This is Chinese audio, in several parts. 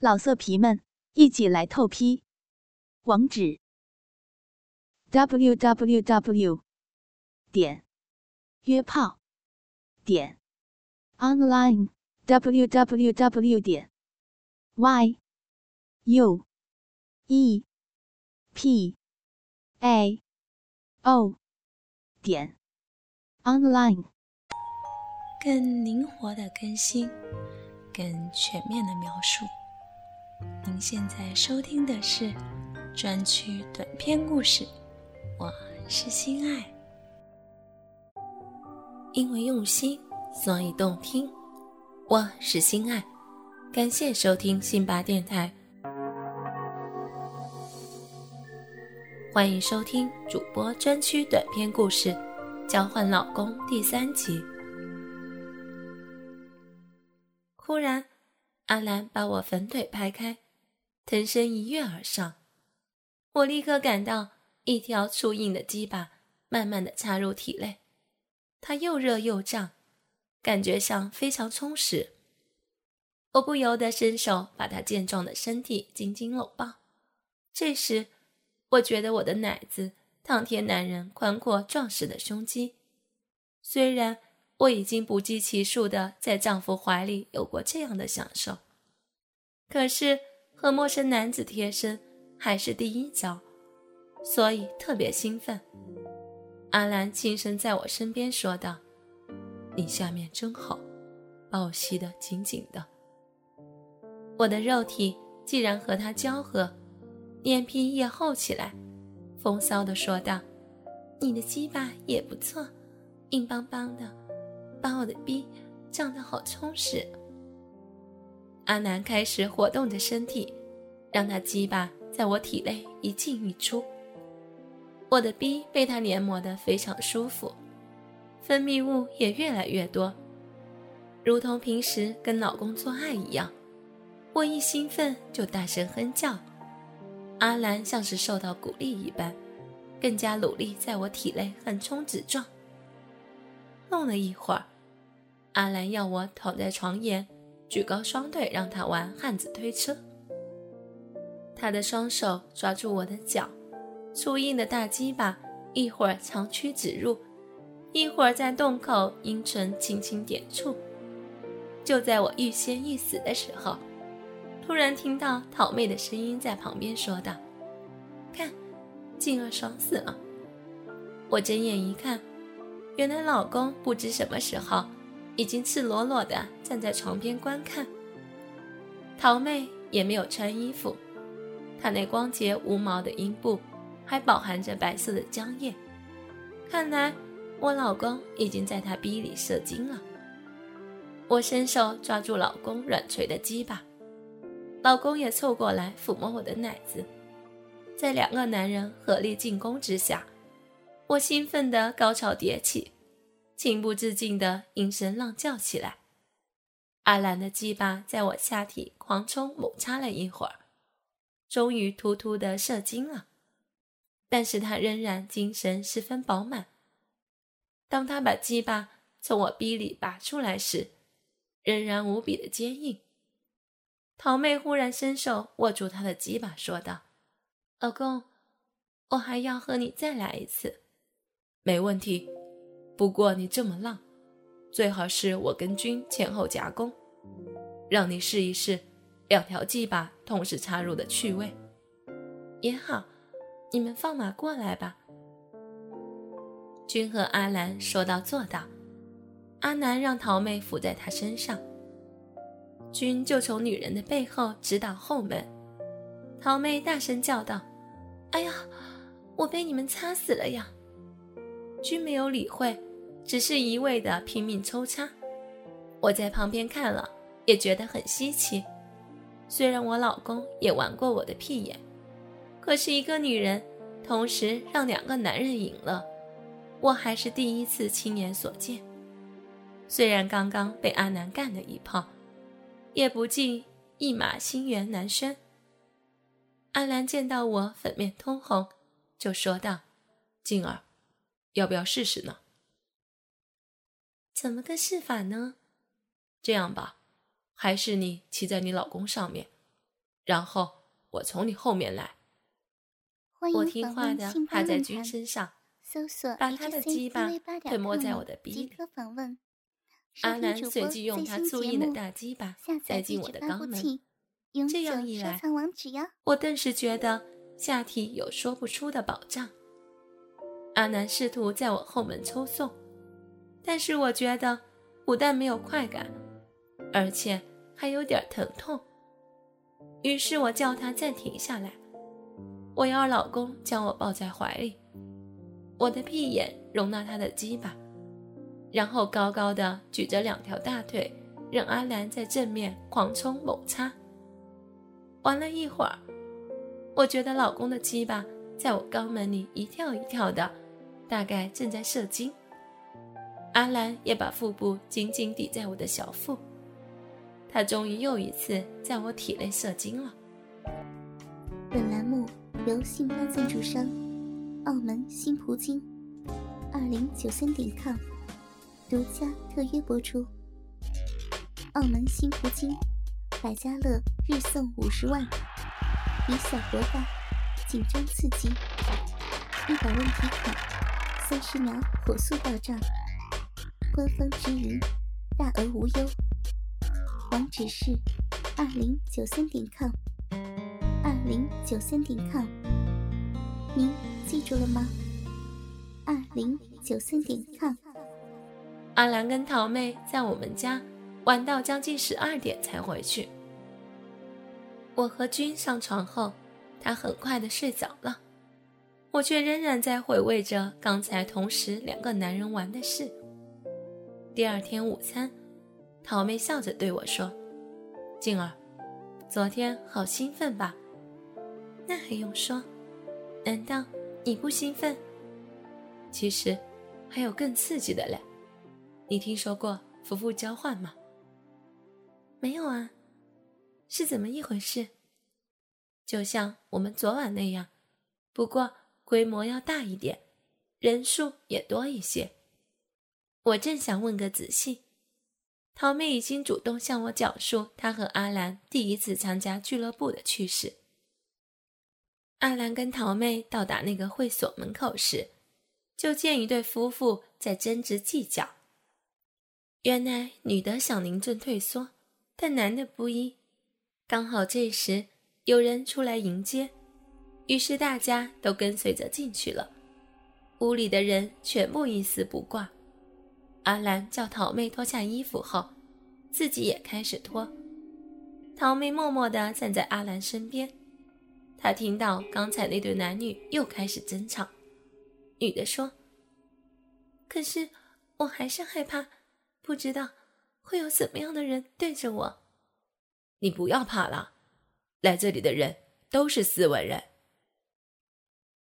老色皮们，一起来透批！网址：w w w 点约炮点 online w w w 点 y u e p a o 点 online。更灵活的更新，更全面的描述。您现在收听的是专区短篇故事，我是心爱。因为用心，所以动听。我是心爱，感谢收听辛巴电台，欢迎收听主播专区短篇故事《交换老公》第三集。忽然，阿兰把我粉腿拍开。腾身一跃而上，我立刻感到一条粗硬的鸡巴慢慢的插入体内，它又热又胀，感觉上非常充实。我不由得伸手把他健壮的身体紧紧搂抱。这时，我觉得我的奶子烫贴男人宽阔壮实的胸肌。虽然我已经不计其数的在丈夫怀里有过这样的享受，可是。和陌生男子贴身还是第一招，所以特别兴奋。阿兰轻声在我身边说道：“你下面真好，把我吸得紧紧的。”我的肉体既然和他交合，脸皮也厚起来，风骚的说道：“你的鸡巴也不错，硬邦邦的，把我的逼胀得好充实。”阿南开始活动着身体，让他鸡巴在我体内一进一出。我的逼被他黏膜的非常舒服，分泌物也越来越多，如同平时跟老公做爱一样。我一兴奋就大声哼叫，阿兰像是受到鼓励一般，更加努力在我体内横冲直撞。弄了一会儿，阿兰要我躺在床沿。举高双腿让他玩汉子推车，他的双手抓住我的脚，粗硬的大鸡巴一会儿长驱直入，一会儿在洞口阴唇轻轻点触。就在我欲仙欲死的时候，突然听到桃妹的声音在旁边说道：“看，静儿爽死了。”我睁眼一看，原来老公不知什么时候。已经赤裸裸的站在床边观看，桃妹也没有穿衣服，她那光洁无毛的阴部还饱含着白色的浆液，看来我老公已经在她逼里射精了。我伸手抓住老公软垂的鸡巴，老公也凑过来抚摸我的奶子，在两个男人合力进攻之下，我兴奋的高潮迭起。情不自禁的应声浪叫起来。阿兰的鸡巴在我下体狂冲猛插了一会儿，终于突突的射精了。但是他仍然精神十分饱满。当他把鸡巴从我逼里拔出来时，仍然无比的坚硬。桃妹忽然伸手握住他的鸡巴，说道：“老公，我还要和你再来一次。”“没问题。”不过你这么浪，最好是我跟君前后夹攻，让你试一试两条鸡巴同时插入的趣味。也好，你们放马过来吧。君和阿兰说到做到，阿南让桃妹伏在他身上，君就从女人的背后直捣后门。桃妹大声叫道：“哎呀，我被你们擦死了呀！”君没有理会。只是一味的拼命抽插，我在旁边看了也觉得很稀奇。虽然我老公也玩过我的屁眼，可是一个女人同时让两个男人赢了，我还是第一次亲眼所见。虽然刚刚被阿南干了一炮，也不禁一马心猿难宣。阿兰见到我粉面通红，就说道：“静儿，要不要试试呢？”怎么个试法呢？这样吧，还是你骑在你老公上面，然后我从你后面来。我听话的趴在君身上，把他的鸡巴吞没在我的鼻里。阿南随即用他粗硬的大鸡巴塞进我的肛门，这样一来，我顿时觉得下体有说不出的保障。阿南试图在我后门抽送，但是我觉得不但没有快感，而且还有点疼痛。于是我叫他暂停下来，我要老公将我抱在怀里，我的屁眼容纳他的鸡巴。然后高高的举着两条大腿，任阿兰在正面狂冲猛插。玩了一会儿，我觉得老公的鸡巴在我肛门里一跳一跳的，大概正在射精。阿兰也把腹部紧紧抵在我的小腹，他终于又一次在我体内射精了。本栏目由信发赞助商澳门新葡京二零九三点 com。独家特约播出。澳门新葡京百家乐日送五十万，以小博大，紧张刺激，一百问题卡，三十秒火速到账，官方直营，大额无忧。网址是二零九三点 com，二零九三点 com，您记住了吗？二零九三点 com。阿兰跟桃妹在我们家玩到将近十二点才回去。我和君上床后，他很快的睡着了，我却仍然在回味着刚才同时两个男人玩的事。第二天午餐，桃妹笑着对我说：“静儿，昨天好兴奋吧？”那还用说？难道你不兴奋？其实还有更刺激的嘞。你听说过夫妇交换吗？没有啊，是怎么一回事？就像我们昨晚那样，不过规模要大一点，人数也多一些。我正想问个仔细，桃妹已经主动向我讲述她和阿兰第一次参加俱乐部的趣事。阿兰跟桃妹到达那个会所门口时，就见一对夫妇在争执计较。原来女的想临阵退缩，但男的不依。刚好这时有人出来迎接，于是大家都跟随着进去了。屋里的人全部一丝不挂。阿兰叫桃妹脱下衣服后，自己也开始脱。桃妹默默地站在阿兰身边。她听到刚才那对男女又开始争吵。女的说：“可是我还是害怕。”不知道会有怎么样的人对着我。你不要怕了，来这里的人都是斯文人。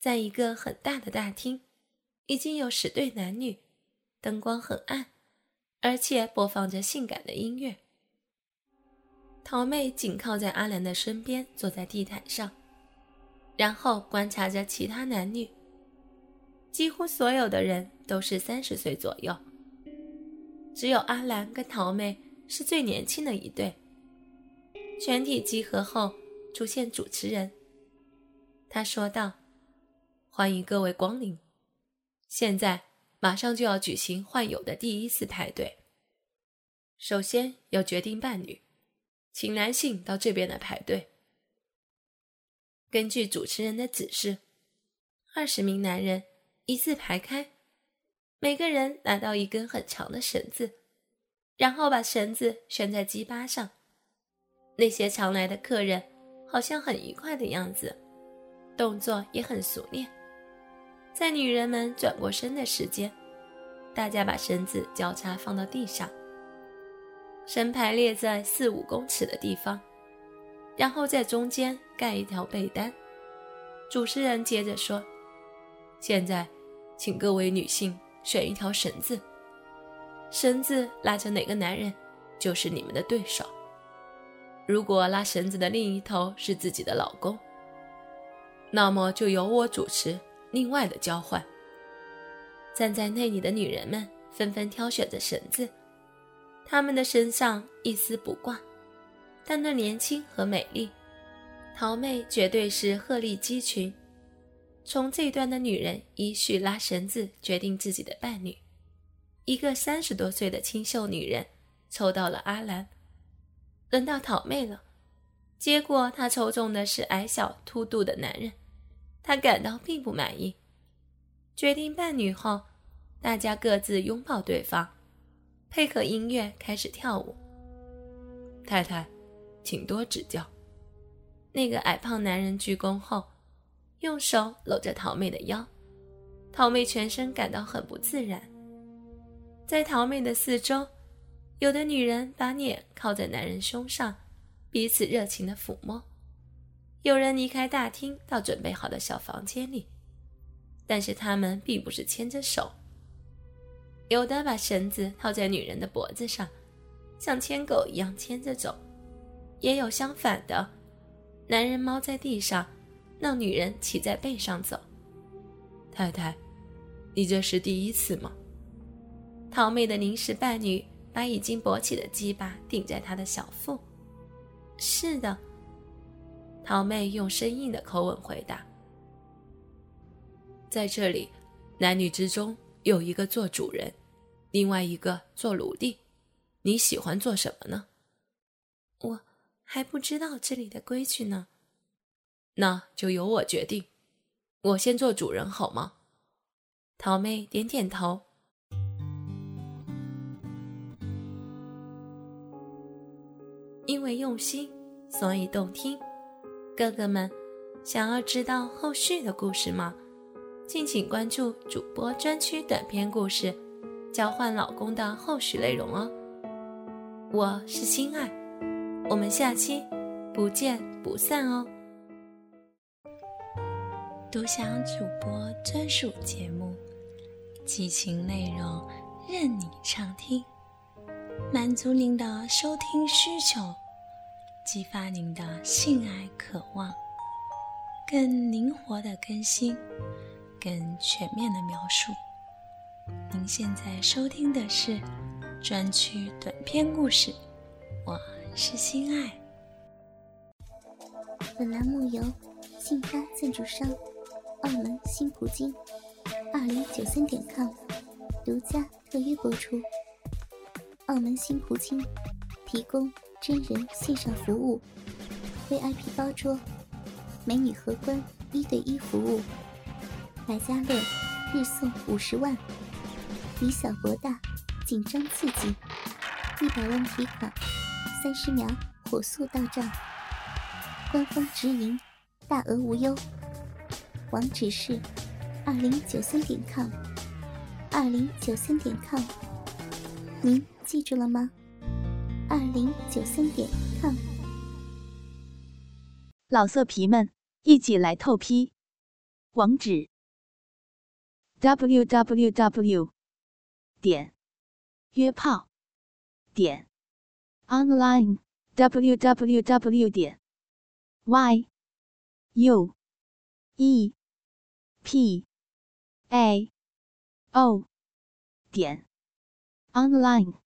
在一个很大的大厅，已经有十对男女，灯光很暗，而且播放着性感的音乐。桃妹紧靠在阿兰的身边，坐在地毯上，然后观察着其他男女。几乎所有的人都是三十岁左右。只有阿兰跟桃妹是最年轻的一对。全体集合后，出现主持人。他说道：“欢迎各位光临，现在马上就要举行换友的第一次派对。首先要决定伴侣，请男性到这边来排队。”根据主持人的指示，二十名男人一字排开。每个人拿到一根很长的绳子，然后把绳子悬在鸡巴上。那些常来的客人好像很愉快的样子，动作也很熟练。在女人们转过身的时间，大家把绳子交叉放到地上，绳排列在四五公尺的地方，然后在中间盖一条被单。主持人接着说：“现在，请各位女性。”选一条绳子，绳子拉着哪个男人，就是你们的对手。如果拉绳子的另一头是自己的老公，那么就由我主持另外的交换。站在那里的女人们纷纷挑选着绳子，她们的身上一丝不挂，但那年轻和美丽，桃妹绝对是鹤立鸡群。从这端的女人依序拉绳子决定自己的伴侣，一个三十多岁的清秀女人抽到了阿兰，轮到桃妹了。结果她抽中的是矮小凸肚的男人，他感到并不满意。决定伴侣后，大家各自拥抱对方，配合音乐开始跳舞。太太，请多指教。那个矮胖男人鞠躬后。用手搂着桃妹的腰，桃妹全身感到很不自然。在桃妹的四周，有的女人把脸靠在男人胸上，彼此热情的抚摸；有人离开大厅到准备好的小房间里，但是他们并不是牵着手。有的把绳子套在女人的脖子上，像牵狗一样牵着走；也有相反的，男人猫在地上。让女人骑在背上走。太太，你这是第一次吗？桃妹的临时伴侣把已经勃起的鸡巴顶在她的小腹。是的。桃妹用生硬的口吻回答。在这里，男女之中有一个做主人，另外一个做奴隶。你喜欢做什么呢？我还不知道这里的规矩呢。那就由我决定，我先做主人好吗？桃妹点点头。因为用心，所以动听。哥哥们，想要知道后续的故事吗？敬请关注主播专区短篇故事《交换老公》的后续内容哦。我是心爱，我们下期不见不散哦。独享主播专属节目，激情内容任你畅听，满足您的收听需求，激发您的性爱渴望，更灵活的更新，更全面的描述。您现在收听的是专区短篇故事，我是心爱。本栏目由信发赞助商。澳门新葡京，二零九三点 com 独家特约播出。澳门新葡京提供真人线上服务，VIP 包桌，美女荷官一对一服务，百家乐日送五十万，以小博大，紧张刺激，一百万提款，三十秒火速到账，官方直营，大额无忧。网址是二零九三点 com，二零九三点 com，您记住了吗？二零九三点 com，老色皮们一起来透批，网址：w w w 点约炮点 online w w w 点 y u e p a o 点 online。